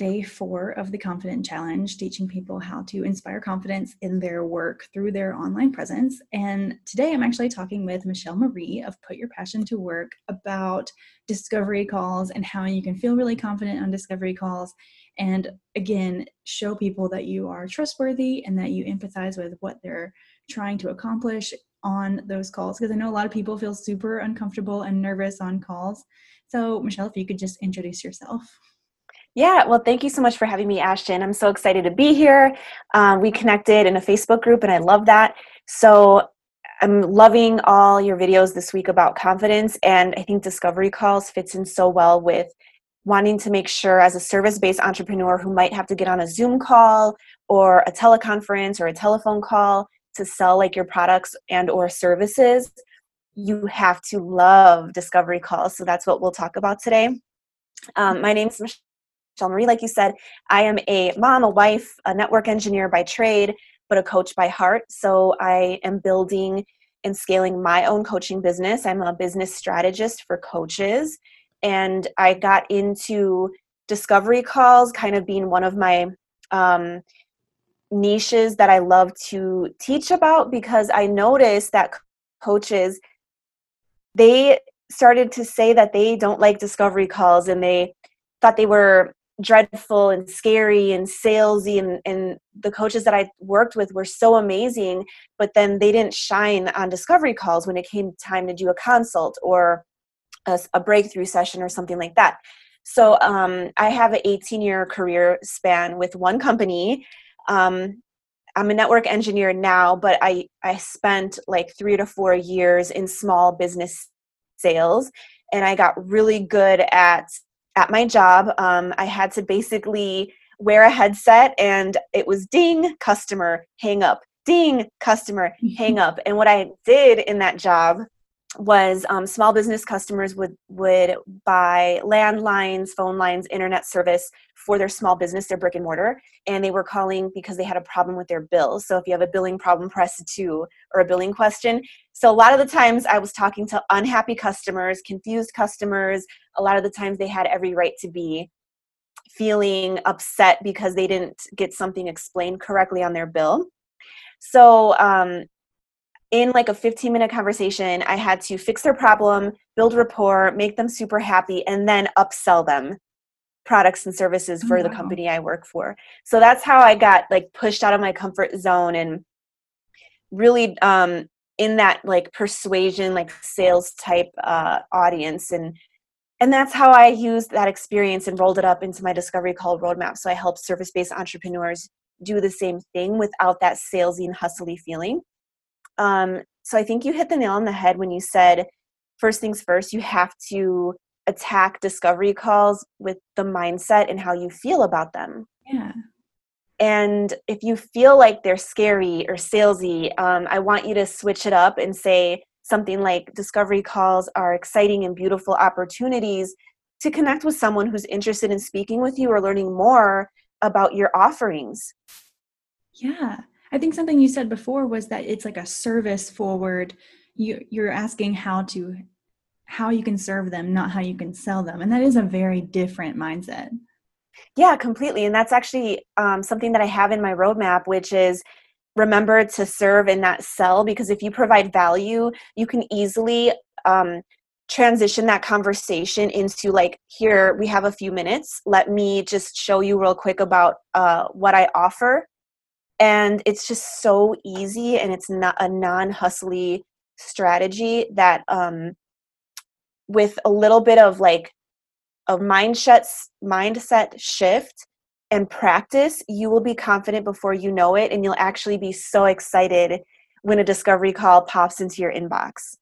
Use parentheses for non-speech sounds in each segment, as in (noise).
day four of the Confident Challenge, teaching people how to inspire confidence in their work through their online presence. And today I'm actually talking with Michelle Marie of Put Your Passion to Work about discovery calls and how you can feel really confident on discovery calls. And again, show people that you are trustworthy and that you empathize with what they're trying to accomplish on those calls. Because I know a lot of people feel super uncomfortable and nervous on calls. So, Michelle, if you could just introduce yourself. Yeah, well, thank you so much for having me, Ashton. I'm so excited to be here. Um, we connected in a Facebook group, and I love that. So, I'm loving all your videos this week about confidence, and I think discovery calls fits in so well with wanting to make sure, as a service based entrepreneur who might have to get on a Zoom call or a teleconference or a telephone call to sell like your products and or services you have to love discovery calls so that's what we'll talk about today um, my name Michelle Marie, like you said, I am a mom, a wife, a network engineer by trade, but a coach by heart. So I am building and scaling my own coaching business. I'm a business strategist for coaches. And I got into discovery calls kind of being one of my um, niches that I love to teach about because I noticed that coaches they started to say that they don't like discovery calls and they thought they were dreadful and scary and salesy and, and the coaches that i worked with were so amazing but then they didn't shine on discovery calls when it came time to do a consult or a, a breakthrough session or something like that. So um, i have an 18 year career span with one company. Um, i'm a network engineer now but i i spent like three to four years in small business sales and i got really good at at my job, um, I had to basically wear a headset and it was ding, customer, hang up, ding, customer, hang (laughs) up. And what I did in that job was um, small business customers would would buy landlines, phone lines, internet service for their small business, their brick and mortar, and they were calling because they had a problem with their bills. So if you have a billing problem, press two or a billing question. So a lot of the times I was talking to unhappy customers, confused customers. A lot of the times they had every right to be feeling upset because they didn't get something explained correctly on their bill. So um, in like a 15 minute conversation, I had to fix their problem, build rapport, make them super happy, and then upsell them products and services for wow. the company I work for. So that's how I got like pushed out of my comfort zone and really um, in that like persuasion, like sales type uh, audience. And and that's how I used that experience and rolled it up into my discovery call roadmap. So I help service based entrepreneurs do the same thing without that salesy and hustly feeling. Um, so I think you hit the nail on the head when you said, first things first, you have to attack discovery calls with the mindset and how you feel about them. Yeah. And if you feel like they're scary or salesy, um, I want you to switch it up and say something like discovery calls are exciting and beautiful opportunities to connect with someone who's interested in speaking with you or learning more about your offerings. Yeah. I think something you said before was that it's like a service forward. You you're asking how to how you can serve them, not how you can sell them, and that is a very different mindset. Yeah, completely, and that's actually um, something that I have in my roadmap, which is remember to serve and not sell. Because if you provide value, you can easily um, transition that conversation into like here we have a few minutes let me just show you real quick about uh, what i offer and it's just so easy and it's not a non-hustly strategy that um with a little bit of like a mindset mindset shift and practice you will be confident before you know it and you'll actually be so excited when a discovery call pops into your inbox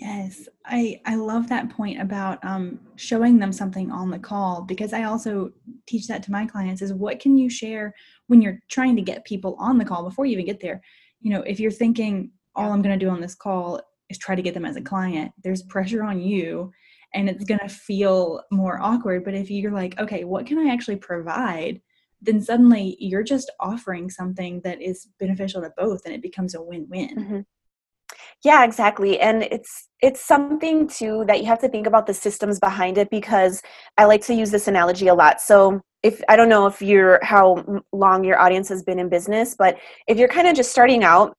Yes, I I love that point about um, showing them something on the call because I also teach that to my clients is what can you share when you're trying to get people on the call before you even get there. You know, if you're thinking all I'm going to do on this call is try to get them as a client, there's pressure on you and it's going to feel more awkward. But if you're like, okay, what can I actually provide? Then suddenly you're just offering something that is beneficial to both and it becomes a win win. Mm-hmm yeah exactly and it's it's something too that you have to think about the systems behind it because i like to use this analogy a lot so if I don't know if you're how long your audience has been in business, but if you're kind of just starting out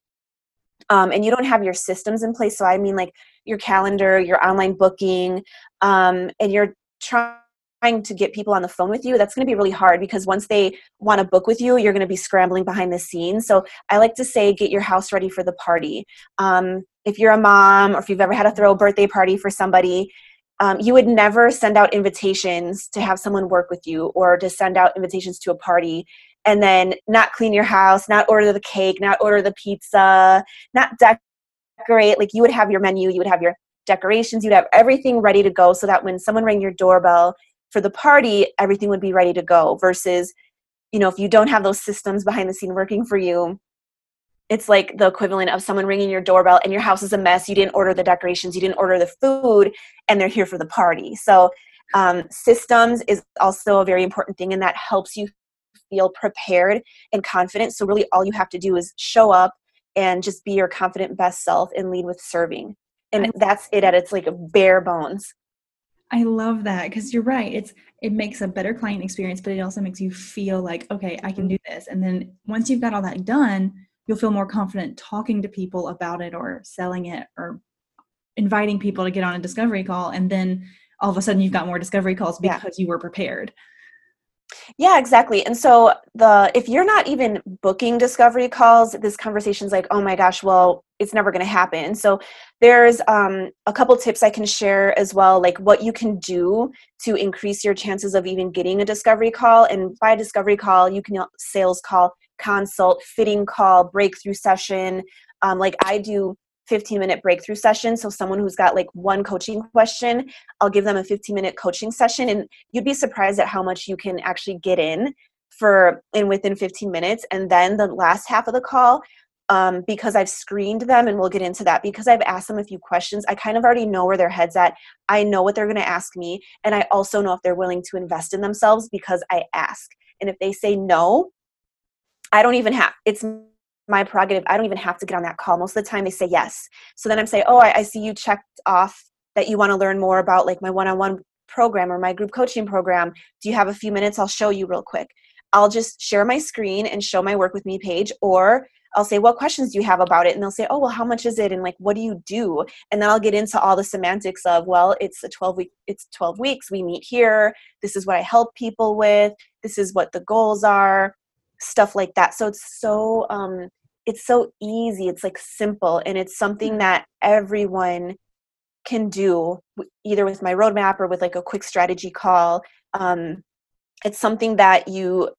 um, and you don't have your systems in place, so I mean like your calendar, your online booking, um, and you're trying to get people on the phone with you, that's going to be really hard because once they want to book with you, you're going to be scrambling behind the scenes. So I like to say, get your house ready for the party. Um, if you're a mom or if you've ever had to throw a birthday party for somebody, um, you would never send out invitations to have someone work with you or to send out invitations to a party and then not clean your house, not order the cake, not order the pizza, not decorate. Like you would have your menu, you would have your decorations, you'd have everything ready to go so that when someone rang your doorbell for the party, everything would be ready to go versus, you know, if you don't have those systems behind the scene working for you, it's like the equivalent of someone ringing your doorbell and your house is a mess. You didn't order the decorations, you didn't order the food, and they're here for the party. So, um, systems is also a very important thing, and that helps you feel prepared and confident. So, really, all you have to do is show up and just be your confident best self and lead with serving. And that's it at its like bare bones. I love that because you're right. It's it makes a better client experience, but it also makes you feel like, okay, I can mm-hmm. do this. And then once you've got all that done, you'll feel more confident talking to people about it or selling it or inviting people to get on a discovery call and then all of a sudden you've got more discovery calls because yeah. you were prepared. Yeah exactly. And so the if you're not even booking discovery calls this conversation's like oh my gosh well it's never going to happen so there's um, a couple tips i can share as well like what you can do to increase your chances of even getting a discovery call. And by a discovery call you can sales call consult, fitting call, breakthrough session. Um, like I do 15 minute breakthrough session. So someone who's got like one coaching question, I'll give them a 15 minute coaching session and you'd be surprised at how much you can actually get in for in within 15 minutes. And then the last half of the call, um, because I've screened them and we'll get into that because I've asked them a few questions. I kind of already know where their head's at. I know what they're going to ask me. And I also know if they're willing to invest in themselves because I ask. And if they say no, I don't even have it's my prerogative. I don't even have to get on that call. Most of the time they say yes. So then I'm saying, oh, I, I see you checked off that you want to learn more about like my one-on-one program or my group coaching program. Do you have a few minutes? I'll show you real quick. I'll just share my screen and show my work with me page or I'll say, what questions do you have about it? And they'll say, oh, well, how much is it? And like, what do you do? And then I'll get into all the semantics of, well, it's a 12 week, it's 12 weeks. We meet here. This is what I help people with. This is what the goals are stuff like that so it's so um it's so easy it's like simple and it's something mm. that everyone can do either with my roadmap or with like a quick strategy call um it's something that you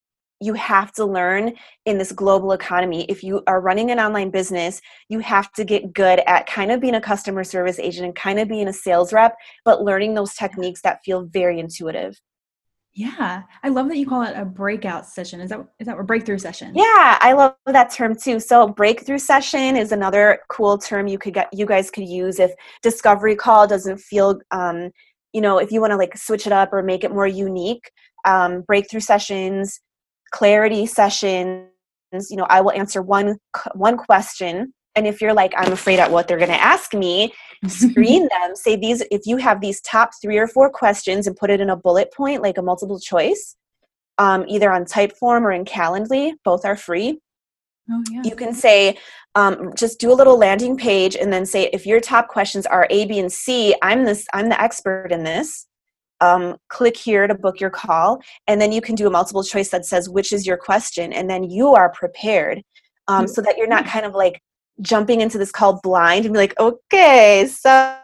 you have to learn in this global economy. If you are running an online business, you have to get good at kind of being a customer service agent and kind of being a sales rep, but learning those techniques that feel very intuitive. Yeah, I love that you call it a breakout session. Is that is that a breakthrough session? Yeah, I love that term too. So breakthrough session is another cool term you could get you guys could use if discovery call doesn't feel um, you know, if you want to like switch it up or make it more unique. Um, breakthrough sessions, clarity sessions, you know, I will answer one one question and if you're like i'm afraid at what they're going to ask me screen (laughs) them. Say these if you have these top three or four questions and put it in a bullet point like a multiple choice um, either on typeform or in calendly both are free. Oh, yeah. you can say um, just do a little landing page and then say if your top questions are a b and c i'm this i'm the expert in this um, click here to book your call. And then you can do a multiple choice that says which is your question? And then you are prepared um, so that you're not kind of like jumping into this call blind and be like, okay, so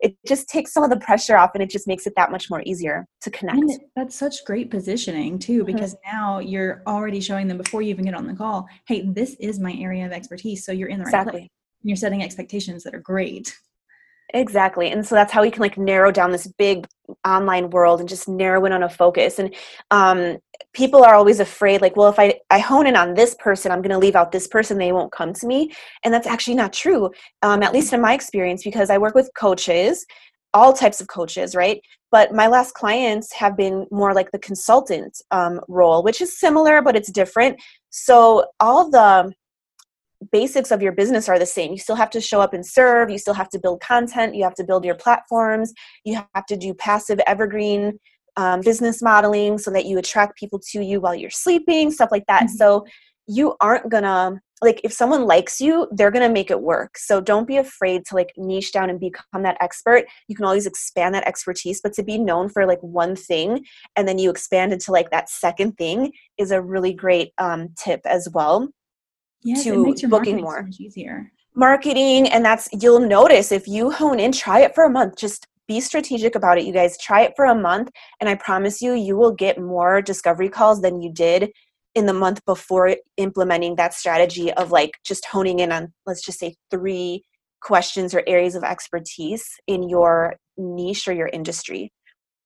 it just takes some of the pressure off and it just makes it that much more easier to connect. And that's such great positioning too, mm-hmm. because mm-hmm. now you're already showing them before you even get on the call, hey, this is my area of expertise. So you're in the right exactly. place. You're setting expectations that are great. Exactly. And so that's how we can like narrow down this big online world and just narrow in on a focus. And um, people are always afraid, like, well, if I, I hone in on this person, I'm going to leave out this person, they won't come to me. And that's actually not true, um, at least in my experience, because I work with coaches, all types of coaches, right? But my last clients have been more like the consultant um, role, which is similar, but it's different. So all the basics of your business are the same. You still have to show up and serve, you still have to build content, you have to build your platforms, you have to do passive evergreen um, business modeling so that you attract people to you while you're sleeping, stuff like that. Mm-hmm. So you aren't gonna like if someone likes you they're going to make it work so don't be afraid to like niche down and become that expert you can always expand that expertise but to be known for like one thing and then you expand into like that second thing is a really great um, tip as well yes, to booking more. so easier. Marketing and that's you'll notice if you hone in try it for a month. Just be strategic about it you guys. Try it for a month and i promise you you will get more discovery calls than you did in the month before implementing that strategy of like just honing in on let's just say three questions or areas of expertise in your niche or your industry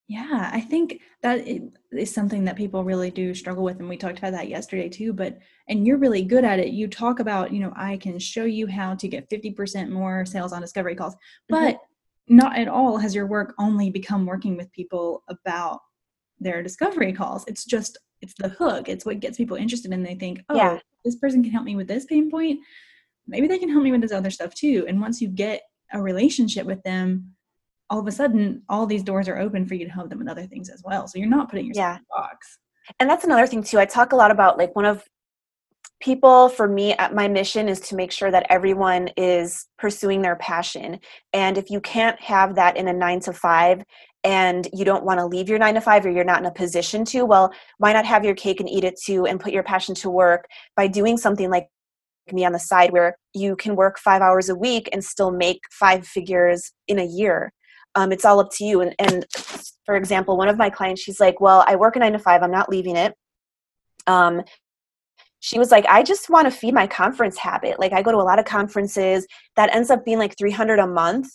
yeah i think that is something that people really do struggle with and we talked about that yesterday too but and you're really good at it you talk about you know i can show you how to get 50% more sales on discovery calls mm-hmm. but mm-hmm. not at all has your work only become working with people about their discovery calls it's just it's the hook it's what gets people interested and they think oh yeah. this person can help me with this pain point maybe they can help me with this other stuff too and once you get a relationship with them all of a sudden all these doors are open for you to help them with other things as well so you're not putting yourself yeah. in a box and that's another thing too i talk a lot about like one of people for me my mission is to make sure that everyone is pursuing their passion and if you can't have that in a 9 to 5 and you don't want to leave your nine to five or you're not in a position to, well, why not have your cake and eat it too and put your passion to work by doing something like me on the side where you can work five hours a week and still make five figures in a year. Um, it's all up to you. And, and for example, one of my clients, she's like, well, I work a nine to five, I'm not leaving it. Um, she was like, I just want to feed my conference habit. Like I go to a lot of conferences that ends up being like 300 a month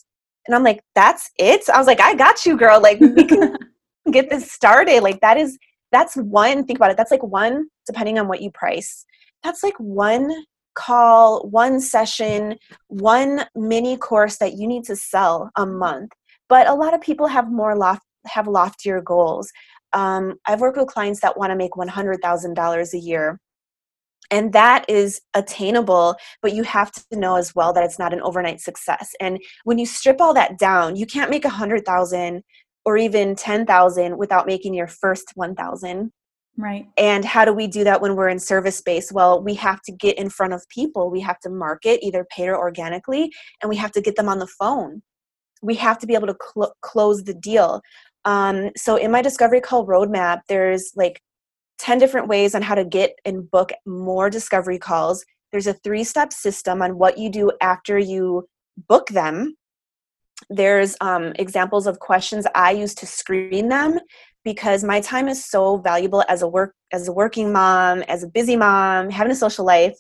and I'm like, that's it? I was like, I got you, girl. Like, we can (laughs) get this started. Like, that is, that's one, think about it. That's like one, depending on what you price, that's like one call, one session, one mini course that you need to sell a month. But a lot of people have more loft, have loftier goals. Um, I've worked with clients that want to make $100,000 a year and that is attainable but you have to know as well that it's not an overnight success. And when you strip all that down you can't make a hundred thousand or even ten thousand without making your first one thousand. Right. And how do we do that when we're in service space? Well we have to get in front of people. We have to market either paid or organically and we have to get them on the phone we have to be able to cl- close the deal um, so in my discovery call roadmap there's like 10 different ways on how to get and book more discovery calls. There's a three step system on what you do after you book them. There's um, examples of questions I use to screen them because my time is so valuable as a work as a working mom, as a busy mom, having a social life.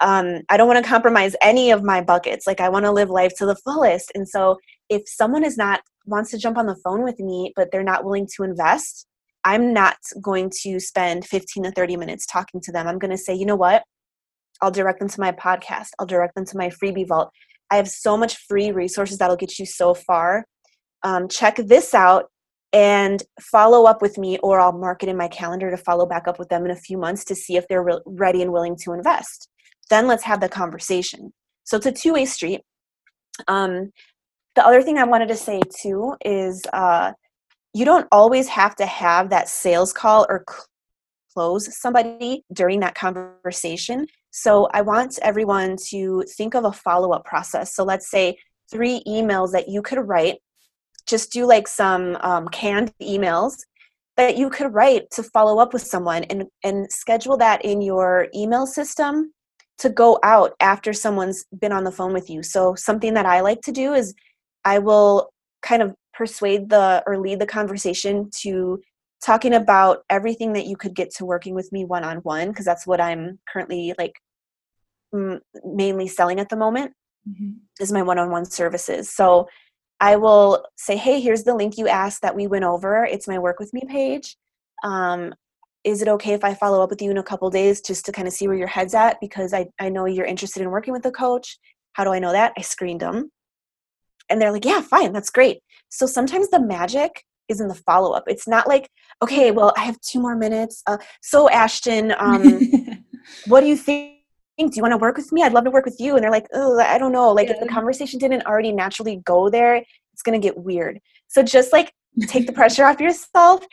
Um, I don't want to compromise any of my buckets. Like I want to live life to the fullest. And so if someone is not wants to jump on the phone with me, but they're not willing to invest, I'm not going to spend 15 to 30 minutes talking to them. I'm going to say, you know what? I'll direct them to my podcast. I'll direct them to my freebie vault. I have so much free resources that'll get you so far. Um, check this out and follow up with me, or I'll mark it in my calendar to follow back up with them in a few months to see if they're re- ready and willing to invest. Then let's have the conversation. So it's a two way street. Um, the other thing I wanted to say too is uh, you don't always have to have that sales call or close somebody during that conversation. So I want everyone to think of a follow up process. So let's say three emails that you could write. Just do like some um, canned emails that you could write to follow up with someone and, and schedule that in your email system to go out after someone's been on the phone with you. So something that I like to do is I will kind of persuade the or lead the conversation to talking about everything that you could get to working with me one on one because that's what I'm currently like m- mainly selling at the moment mm-hmm. is my one on one services. So I will say, hey, here's the link you asked that we went over. It's my work with me page. Um, is it okay if I follow up with you in a couple days just to kind of see where your head's at? Because I, I know you're interested in working with a coach. How do I know that? I screened them and they're like yeah fine that's great. So sometimes the magic is in the follow up it's not like okay well i have two more minutes. Uh, so ashton um, (laughs) what do you think? Do you want to work with me? I'd love to work with you. And they're like oh i don't know. Like yeah. if the conversation didn't already naturally go there it's going to get weird. So just like take the pressure off yourself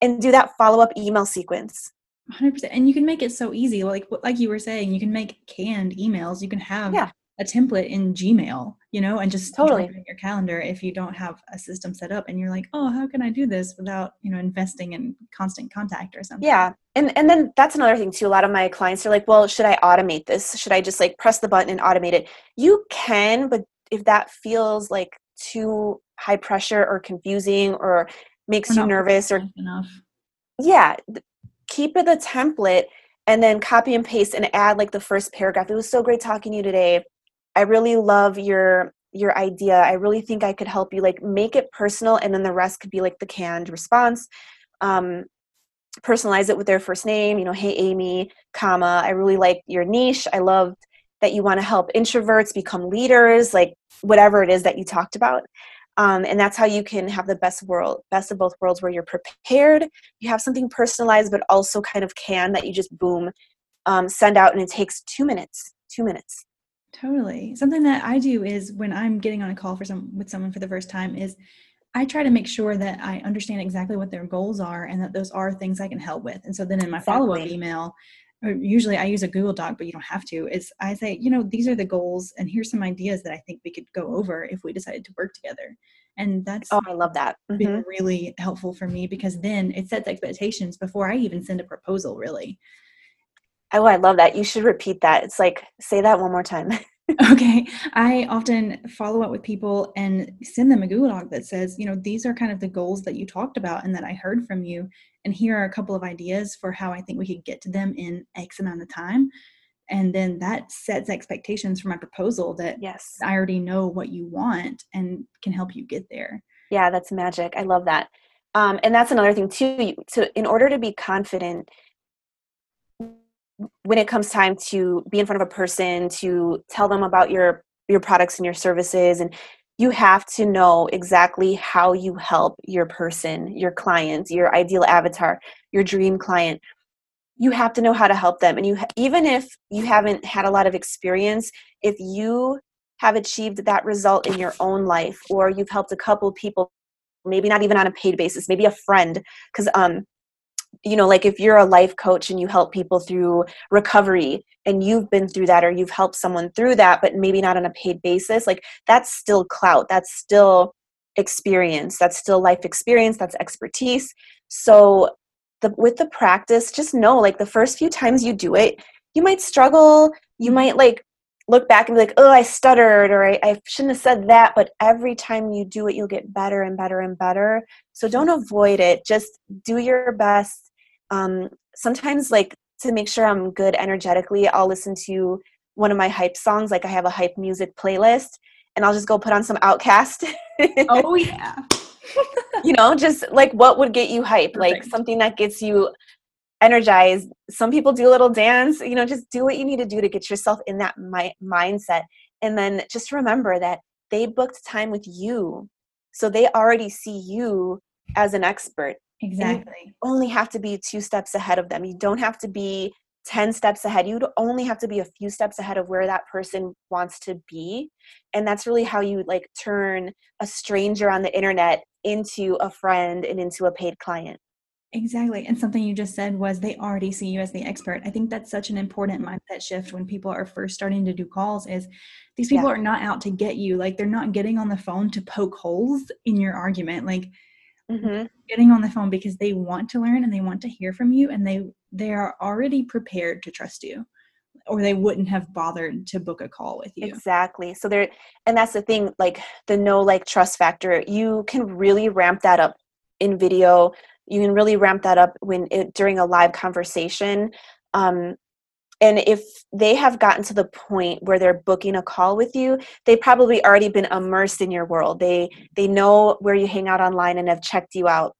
and do that follow-up email sequence. 100% and you can make it so easy. Like like you were saying you can make canned emails. You can have yeah. A template in gmail you know and just totally. in your calendar if you don't have a system set up and you're like oh how can i do this without you know investing in constant contact or something? Yeah. And and then that's another thing too a lot of my clients are like well should i automate this? Should i just like press the button and automate it? You can but if that feels like too high pressure or confusing or makes you nervous or enough. Yeah keep it a template and then copy and paste and add like the first paragraph. It was so great talking to you today i really love your your idea. I really think i could help you like make it personal and then the rest could be like the canned response. Um, personalize it with their first name you know hey amy comma i really like your niche. I love that you want to help introverts become leaders like whatever it is that you talked about. Um, and that's how you can have the best world best of both worlds where you're prepared you have something personalized but also kind of can that you just boom um, send out and it takes two minutes two minutes totally something that i do is when i'm getting on a call for some with someone for the first time is i try to make sure that i understand exactly what their goals are and that those are things i can help with and so then in my exactly. follow-up email usually I use a Google Doc, but you don't have to. Is I say, you know, these are the goals, and here's some ideas that I think we could go over if we decided to work together. And that's oh, I love that. Mm-hmm. Been really helpful for me because then it sets expectations before I even send a proposal. Really. Oh, I love that. You should repeat that. It's like say that one more time. (laughs) okay. I often follow up with people and send them a Google Doc that says, you know, these are kind of the goals that you talked about and that I heard from you and here are a couple of ideas for how I think we could get to them in X amount of time. And then that sets expectations for my proposal that yes, I already know what you want and can help you get there. Yeah, that's magic. I love that. Um, and that's another thing too. So, in order to be confident, when it comes time to be in front of a person to tell them about your your products and your services and you have to know exactly how you help your person, your client, your ideal avatar, your dream client. You have to know how to help them. And you even if you haven't had a lot of experience, if you have achieved that result in your own life or you've helped a couple people maybe not even on a paid basis, maybe a friend cuz um you know like if you're a life coach and you help people through recovery and you've been through that or you've helped someone through that but maybe not on a paid basis like that's still clout that's still experience that's still life experience that's expertise. So the with the practice just know like the first few times you do it you might struggle you might like look back and be like oh i stuttered or I, I shouldn't have said that but every time you do it you'll get better and better and better. So don't avoid it. Just do your best um, sometimes like to make sure i'm good energetically i'll listen to one of my hype songs like i have a hype music playlist and i'll just go put on some OutKast. (laughs) Oh yeah. You know just like what would get you hype? Perfect. like something that gets you energized. Some people do a little dance you know just do what you need to do to get yourself in that mi- mindset. And then just remember that they booked time with you so they already see you as an expert Exactly. only have to be two steps ahead of them. You don't have to be 10 steps ahead. You'd only have to be a few steps ahead of where that person wants to be. And that's really how you like turn a stranger on the internet into a friend and into a paid client. Exactly. And something you just said was they already see you as the expert. I think that's such an important mindset shift when people are first starting to do calls is these people yeah. are not out to get you. Like they're not getting on the phone to poke holes in your argument. Like mm-hmm. getting on the phone because they want to learn and they want to hear from you and they they are already prepared to trust you or they wouldn't have bothered to book a call with you. Exactly. So there and that's the thing like the no like trust factor you can really ramp that up in video. You can really ramp that up when it, during a live conversation. Um, and if they have gotten to the point where they're booking a call with you they've probably already been immersed in your world. They they know where you hang out online and have checked you out.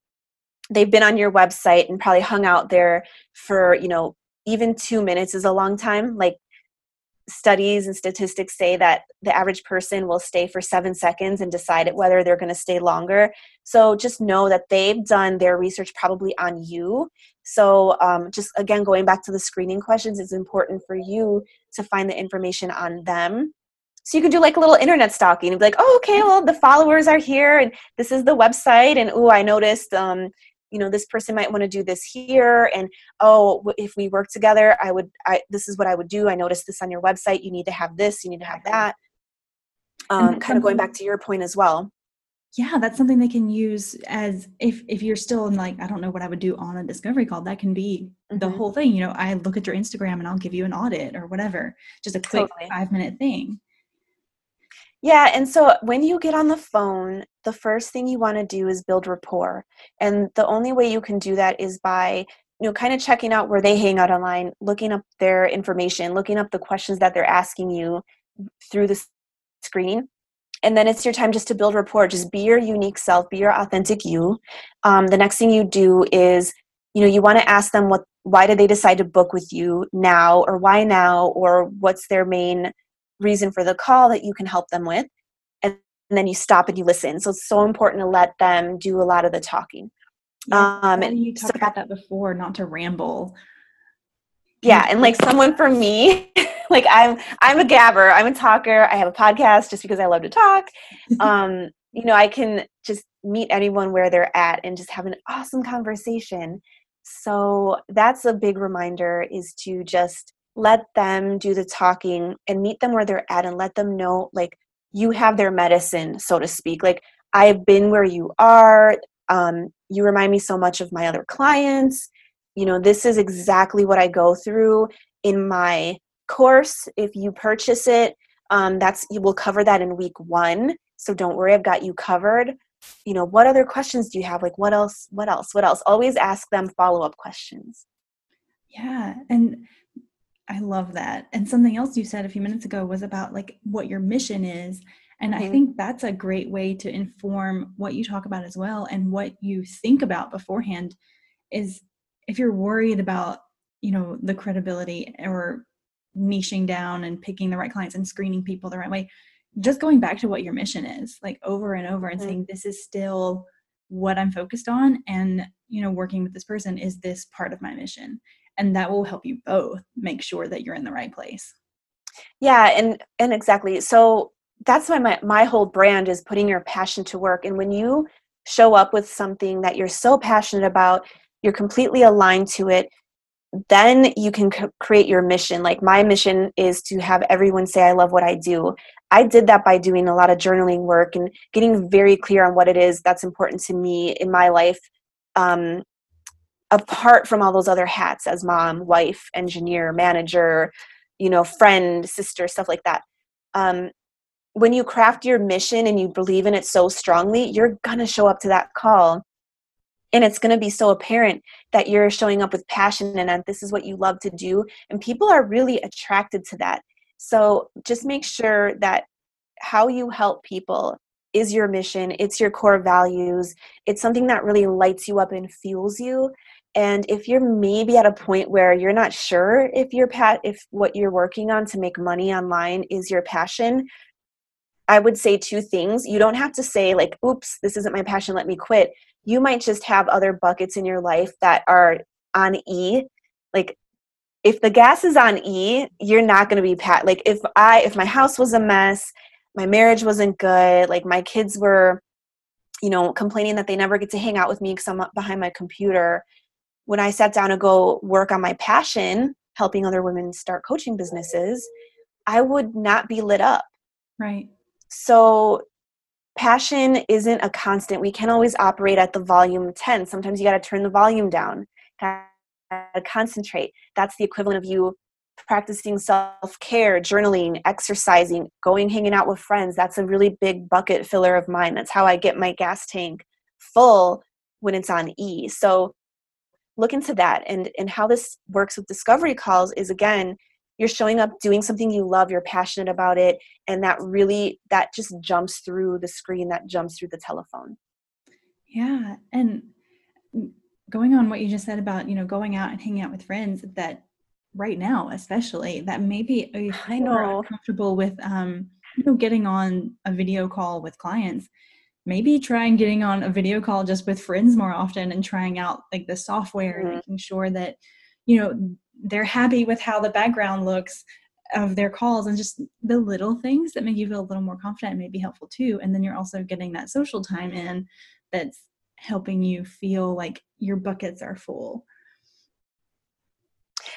They've been on your website and probably hung out there for you know even two minutes is a long time like studies and statistics say that the average person will stay for seven seconds and decide whether they're going to stay longer. So just know that they've done their research probably on you. So um, just again, going back to the screening questions, it's important for you to find the information on them so you could do like a little internet stalking and be like, oh, okay, well, the followers are here and this is the website. And oh, I noticed, um, you know, this person might want to do this here. And oh, if we work together, I would, I, this is what I would do. I noticed this on your website. You need to have this, you need to have that. Um, kind of going back to your point as well yeah that's something they can use as if if you're still in like i don't know what i would do on a discovery call that can be mm-hmm. the whole thing you know i look at your instagram and i'll give you an audit or whatever just a quick totally. five minute thing yeah and so when you get on the phone the first thing you want to do is build rapport and the only way you can do that is by you know kind of checking out where they hang out online looking up their information looking up the questions that they're asking you through the screen and then it's your time just to build rapport just be your unique self be your authentic you. Um, the next thing you do is you know you want to ask them what why did they decide to book with you now or why now or what's their main reason for the call that you can help them with and, and then you stop and you listen. So it's so important to let them do a lot of the talking. Yeah, um and you talked so, about that before not to ramble. Yeah and like someone for me (laughs) like i'm i'm a gabber i'm a talker i have a podcast just because i love to talk. (laughs) Um you know i can just meet anyone where they're at and just have an awesome conversation. So that's a big reminder is to just let them do the talking and meet them where they're at and let them know like you have their medicine so to speak like i've been where you are um, you remind me so much of my other clients you know this is exactly what i go through in my course if you purchase it um, that's you will cover that in week one so don't worry i've got you covered. You know what other questions do you have? Like what else what else what else? Always ask them follow-up questions. Yeah and i love that and something else you said a few minutes ago was about like what your mission is and mm-hmm. i think that's a great way to inform what you talk about as well and what you think about beforehand is if you're worried about you know the credibility or niching down and picking the right clients and screening people the right way just going back to what your mission is like over and over and mm-hmm. saying this is still what i'm focused on and you know working with this person is this part of my mission and that will help you both make sure that you're in the right place. Yeah and and exactly so that's why my, my whole brand is putting your passion to work and when you show up with something that you're so passionate about you're completely aligned to it then you can c- create your mission like my mission is to have everyone say i love what i do. I did that by doing a lot of journaling work and getting very clear on what it is that's important to me in my life um, apart from all those other hats as mom wife engineer manager you know friend sister stuff like that um, when you craft your mission and you believe in it so strongly you're gonna show up to that call. And it's to be so apparent that you're showing up with passion and that this is what you love to do and people are really attracted to that. So just make sure that how you help people is your mission it's your core values it's something that really lights you up and fuels you and if you're maybe at a point where you're not sure if your pat if what you're working on to make money online is your passion i would say two things you don't have to say like oops this isn't my passion let me quit you might just have other buckets in your life that are on E. Like if the gas is on E, you're not going to be pat. Like if I if my house was a mess, my marriage wasn't good, like my kids were you know complaining that they never get to hang out with me because I'm behind my computer. When I sat down to go work on my passion, helping other women start coaching businesses, I would not be lit up. Right. So passion isn't a constant. We can't always operate at the volume 10. Sometimes you got to turn the volume down, concentrate. That's the equivalent of you practicing self care, journaling, exercising, going hanging out with friends. That's a really big bucket filler of mine. That's how I get my gas tank full when it's on E. So look into that and and how this works with discovery calls is again you're showing up doing something you love you're passionate about it and that really that just jumps through the screen that jumps through the telephone yeah and mm, going on what you just said about you know going out and hanging out with friends that right now especially that maybe i know comfortable with um you know getting on a video call with clients maybe trying getting on a video call just with friends more often and trying out like the software mm-hmm. making sure that you know they're happy with how the background looks of their calls and just the little things that make you feel a little more confident may be helpful too. And then you're also getting that social time in that's helping you feel like your buckets are full.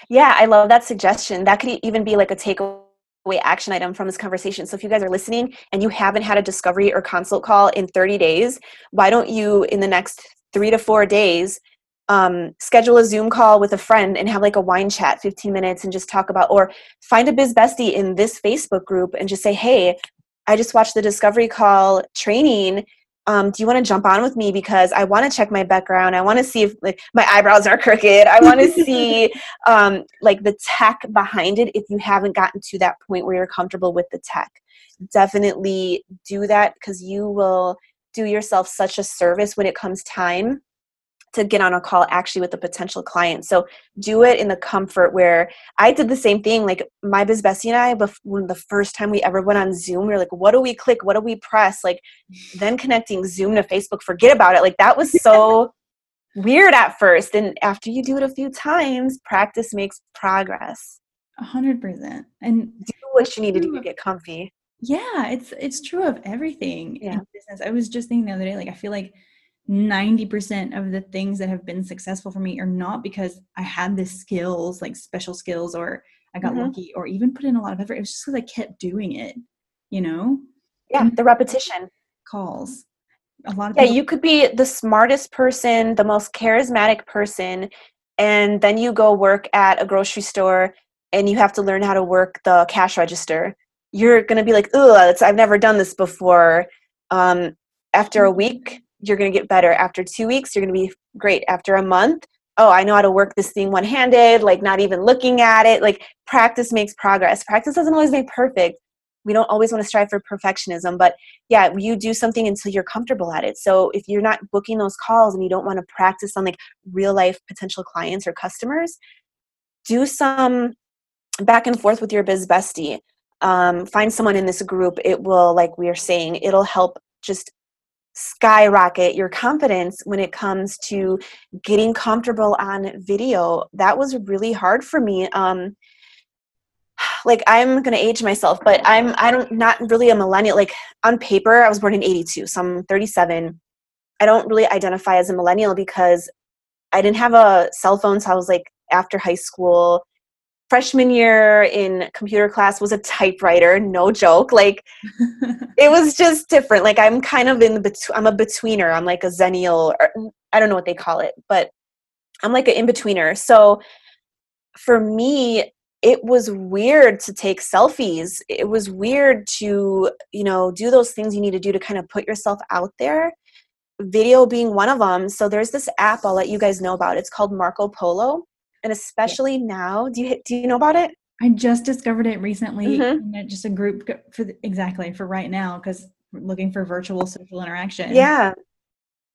Yeah, I love that suggestion. That could even be like a takeaway action item from this conversation. So if you guys are listening and you haven't had a discovery or consult call in 30 days, why don't you in the next three to four days um, schedule a Zoom call with a friend and have like a wine chat, 15 minutes, and just talk about, or find a biz bestie in this Facebook group and just say, hey, I just watched the discovery call training um, do you want to jump on with me because I want to check my background. I want to see if like my eyebrows are (laughs) crooked. I want to see (laughs) um, like the tech behind it. If you haven't gotten to that point where you're comfortable with the tech, definitely do that because you will do yourself such a service when it comes time to get on a call actually with a potential client. So do it in the comfort where I did the same thing. Like my biz bestie and I, when the first time we ever went on Zoom, we were like, what do we click? What do we press? Like then connecting Zoom to Facebook, forget about it. Like that was so (laughs) weird at first. And after you do it a few times, practice makes progress. A hundred percent. And do what you need to do to get comfy. Yeah, it's it's true of everything yeah. in business. I was just thinking the other day, like I feel like 90% of the things that have been successful for me are not because I had the skills, like special skills, or I got mm-hmm. lucky, or even put in a lot of effort. It was just because I kept doing it, you know? Yeah, the repetition. Calls. A lot of Yeah, people- you could be the smartest person, the most charismatic person, and then you go work at a grocery store and you have to learn how to work the cash register. You're going to be like, ugh, I've never done this before. Um, after a mm-hmm. week, you're going to get better. After two weeks, you're going to be great. After a month, oh, I know how to work this thing one handed, like not even looking at it. Like practice makes progress. Practice doesn't always make perfect. We don't always want to strive for perfectionism, but yeah, you do something until you're comfortable at it. So if you're not booking those calls and you don't want to practice on like real life potential clients or customers, do some back and forth with your biz bestie. Um, find someone in this group. It will, like we are saying, it'll help just skyrocket your confidence when it comes to getting comfortable on video. That was really hard for me. Um, (sighs) like I'm gonna age myself, but I'm I don't not really a millennial. Like on paper, I was born in '82, so I'm 37. I don't really identify as a millennial because I didn't have a cell phone, so I was like after high school freshman year in computer class was a typewriter no joke. Like it was just different. Like i'm kind of in the bet- i'm a betweener. I'm like a zennial or i don't know what they call it but i'm like an in-betweener. So for me it was weird to take selfies. It was weird to you know do those things you need to do to kind of put yourself out there. Video being one of them so there's this app i'll let you guys know about. It's called marco polo and especially now do you do you know about it? I just discovered it recently mm-hmm. just a group for the, exactly for right now because looking for virtual social interaction. Yeah.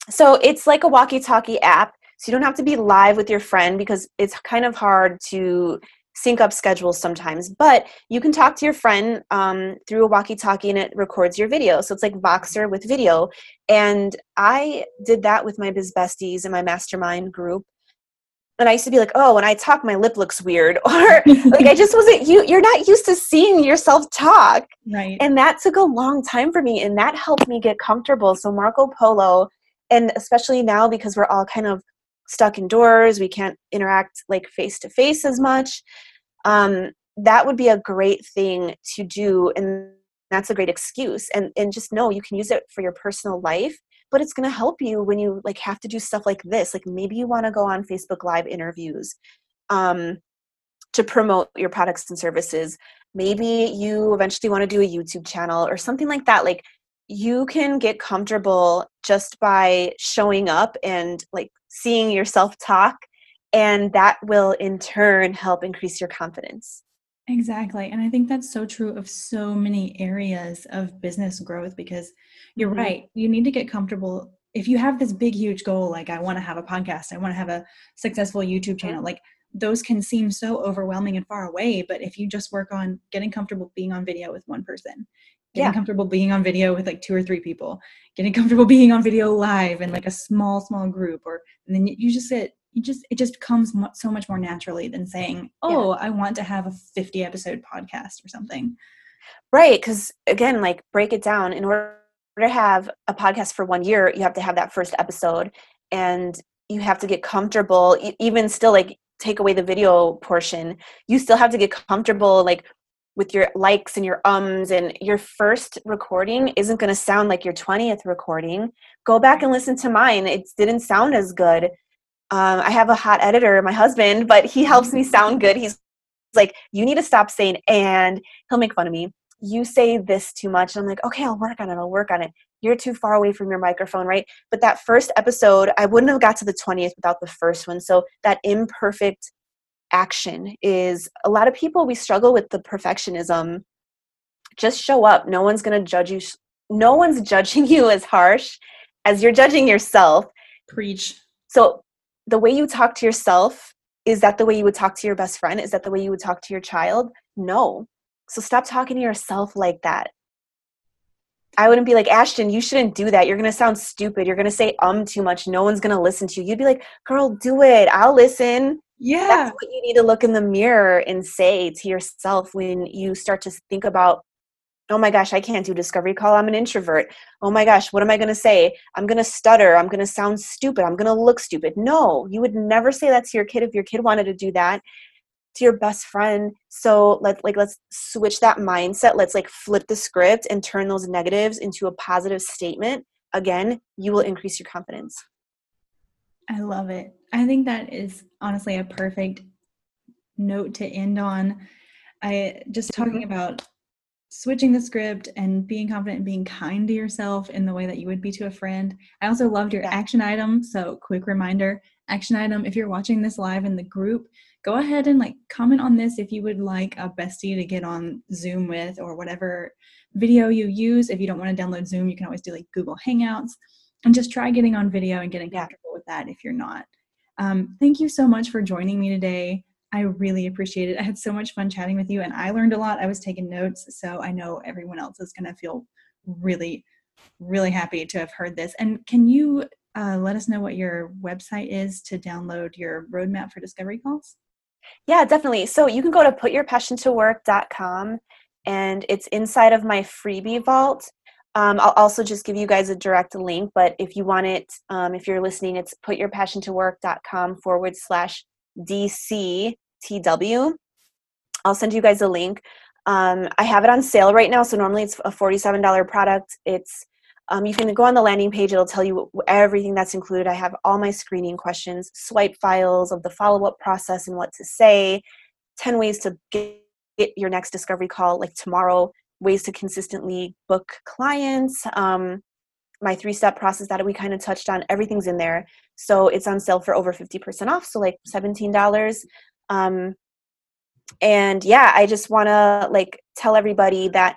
So it's like a walkie talkie app so you don't have to be live with your friend because it's kind of hard to sync up schedules sometimes but you can talk to your friend um, through a walkie talkie and it records your video. So it's like voxer with video. And i did that with my biz besties in my mastermind group and I used to be like, oh, when I talk, my lip looks weird, (laughs) or like I (laughs) just wasn't you. You're not used to seeing yourself talk, right? And that took a long time for me, and that helped me get comfortable. So Marco Polo, and especially now because we're all kind of stuck indoors, we can't interact like face to face as much. Um, that would be a great thing to do, and that's a great excuse. And and just know you can use it for your personal life but it's going to help you when you like have to do stuff like this like maybe you want to go on facebook live interviews um, to promote your products and services. Maybe you eventually want to do a youtube channel or something like that like you can get comfortable just by showing up and like seeing yourself talk and that will in turn help increase your confidence Exactly. And I think that's so true of so many areas of business growth because you're mm-hmm. right. You need to get comfortable. If you have this big, huge goal, like I want to have a podcast, I want to have a successful YouTube channel, like those can seem so overwhelming and far away. But if you just work on getting comfortable being on video with one person, getting yeah. comfortable being on video with like two or three people, getting comfortable being on video live in like a small, small group, or and then you just get you just it just comes so much more naturally than saying oh yeah. i want to have a 50 episode podcast or something. Right because again like break it down. In order to have a podcast for one year you have to have that first episode and you have to get comfortable even still like take away the video portion you still have to get comfortable like with your likes and your ums and your first recording isn't going to sound like your 20th recording. Go back and listen to mine. It didn't sound as good um, i have a hot editor my husband but he helps me sound good. He's like you need to stop saying and. He'll make fun of me. You say this too much. And i'm like okay i'll work on it. I'll work on it. You're too far away from your microphone right? But that first episode i wouldn't have got to the 20th without the first one. So that imperfect action is a lot of people we struggle with the perfectionism. Just show up. No one's going to judge you no one's (laughs) judging you as harsh as you're judging yourself. Preach. So the way you talk to yourself is that the way you would talk to your best friend is that the way you would talk to your child no so stop talking to yourself like that I wouldn't be like, Ashton, you shouldn't do that. You're going to sound stupid. You're going to say um too much. No one's going to listen to you. You'd be like, girl, do it. I'll listen. Yeah. That's what you need to look in the mirror and say to yourself when you start to think about, oh my gosh, I can't do discovery call. I'm an introvert. Oh my gosh, what am I going to say? I'm going to stutter. I'm going to sound stupid. I'm going to look stupid. No, you would never say that to your kid if your kid wanted to do that to your best friend. So let's like let's switch that mindset. Let's like flip the script and turn those negatives into a positive statement. Again, you will increase your confidence. I love it. I think that is honestly a perfect note to end on. I just talking mm-hmm. about switching the script and being confident and being kind to yourself in the way that you would be to a friend. I also loved your action item. So, quick reminder action item if you're watching this live in the group, go ahead and like comment on this if you would like a bestie to get on Zoom with or whatever video you use. If you don't want to download Zoom, you can always do like Google Hangouts and just try getting on video and getting comfortable with that if you're not. Um, thank you so much for joining me today. I really appreciate it. I had so much fun chatting with you and I learned a lot. I was taking notes, so I know everyone else is going to feel really, really happy to have heard this. And can you uh, let us know what your website is to download your roadmap for discovery calls? Yeah, definitely. So you can go to putyourpassiontowork.com and it's inside of my freebie vault. Um, I'll also just give you guys a direct link, but if you want it, um, if you're listening, it's putyourpassiontowork.com forward slash DCTW. I'll send you guys a link. Um, I have it on sale right now, so normally it's a $47 product. It's um, you can go on the landing page, it'll tell you everything that's included. I have all my screening questions, swipe files of the follow up process and what to say, 10 ways to get your next discovery call like tomorrow, ways to consistently book clients, um, my three step process that we kind of touched on, everything's in there. So it's on sale for over 50% off, so like $17. Um, and yeah, I just want to like tell everybody that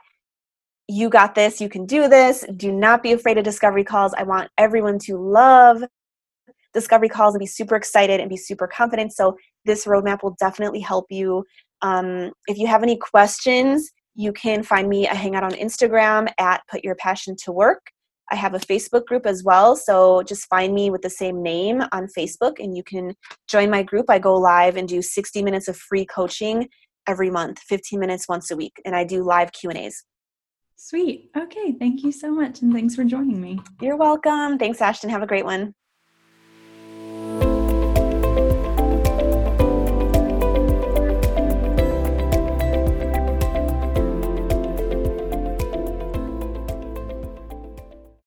you got this, you can do this. Do not be afraid of discovery calls. I want everyone to love discovery calls and be super excited and be super confident. So, this roadmap will definitely help you. Um, if you have any questions, you can find me a hangout on Instagram at Put Your Passion to Work. I have a Facebook group as well, so just find me with the same name on Facebook and you can join my group. I go live and do 60 minutes of free coaching every month, 15 minutes once a week, and I do live Q&As. Sweet. Okay. Thank you so much. And thanks for joining me. You're welcome. Thanks, Ashton. Have a great one.